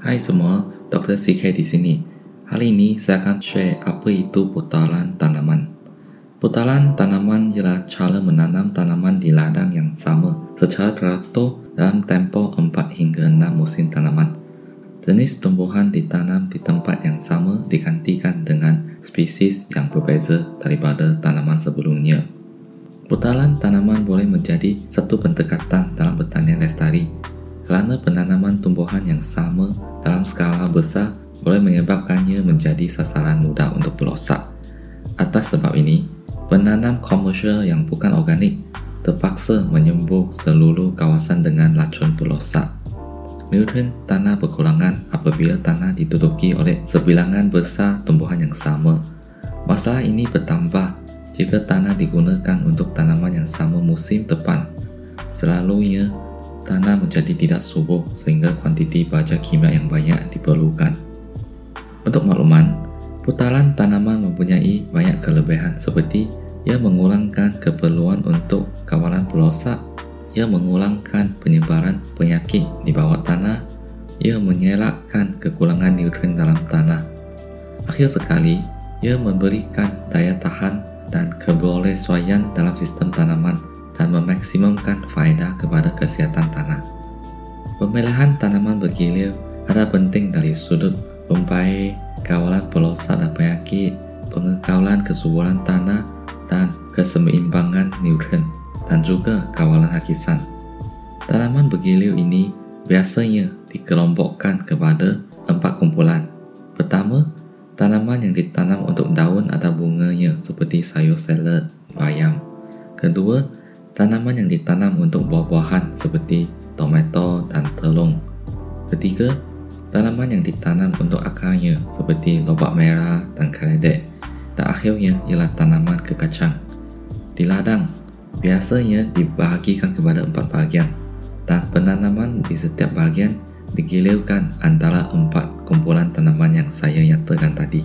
Hai semua, Dr. CK di sini. Hari ini saya akan share apa itu putaran tanaman. Putaran tanaman ialah cara menanam tanaman di ladang yang sama secara teratur dalam tempoh 4 hingga 6 musim tanaman. Jenis tumbuhan ditanam di tempat yang sama digantikan dengan spesies yang berbeza daripada tanaman sebelumnya. Putaran tanaman boleh menjadi satu pendekatan dalam pertanian lestari kerana penanaman tumbuhan yang sama dalam skala besar boleh menyebabkannya menjadi sasaran mudah untuk perosak. Atas sebab ini, penanam komersial yang bukan organik terpaksa menyembuh seluruh kawasan dengan lacun perosak. Nutrien tanah berkurangan apabila tanah diduduki oleh sebilangan besar tumbuhan yang sama. Masalah ini bertambah jika tanah digunakan untuk tanaman yang sama musim depan, selalunya tanah menjadi tidak subur sehingga kuantiti baja kimia yang banyak diperlukan. Untuk makluman, putaran tanaman mempunyai banyak kelebihan seperti ia mengurangkan keperluan untuk kawalan perosak, ia mengurangkan penyebaran penyakit di bawah tanah, ia menyelakkan kekurangan nutrien dalam tanah. Akhir sekali, ia memberikan daya tahan dan kebolehsuaian dalam sistem tanaman dan memaksimumkan faedah kepada kesihatan tanah. Pemilihan tanaman bergilir ada penting dari sudut rumpai, kawalan pelosak dan penyakit, pengekalan kesuburan tanah dan keseimbangan nutrien dan juga kawalan hakisan. Tanaman bergilir ini biasanya dikelompokkan kepada empat kumpulan. Pertama, tanaman yang ditanam untuk daun atau bunganya seperti sayur salad, bayam. Kedua, tanaman yang ditanam untuk buah-buahan seperti tomato dan telung. Ketiga, tanaman yang ditanam untuk akarnya seperti lobak merah dan keledek. Dan akhirnya ialah tanaman kekacang. Di ladang, biasanya dibahagikan kepada empat bahagian dan penanaman di setiap bahagian digilirkan antara empat kumpulan tanaman yang saya nyatakan tadi.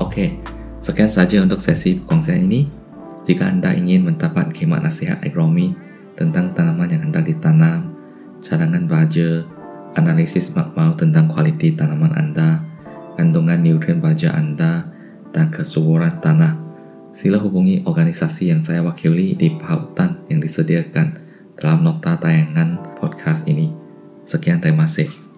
Okey, sekian saja untuk sesi perkongsian ini. Jika anda ingin mendapat khidmat nasihat agronomi tentang tanaman yang hendak ditanam, cadangan baja, analisis makmal tentang kualiti tanaman anda, kandungan nutrien baja anda, dan kesuburan tanah, sila hubungi organisasi yang saya wakili di pautan yang disediakan dalam nota tayangan podcast ini. Sekian terima kasih.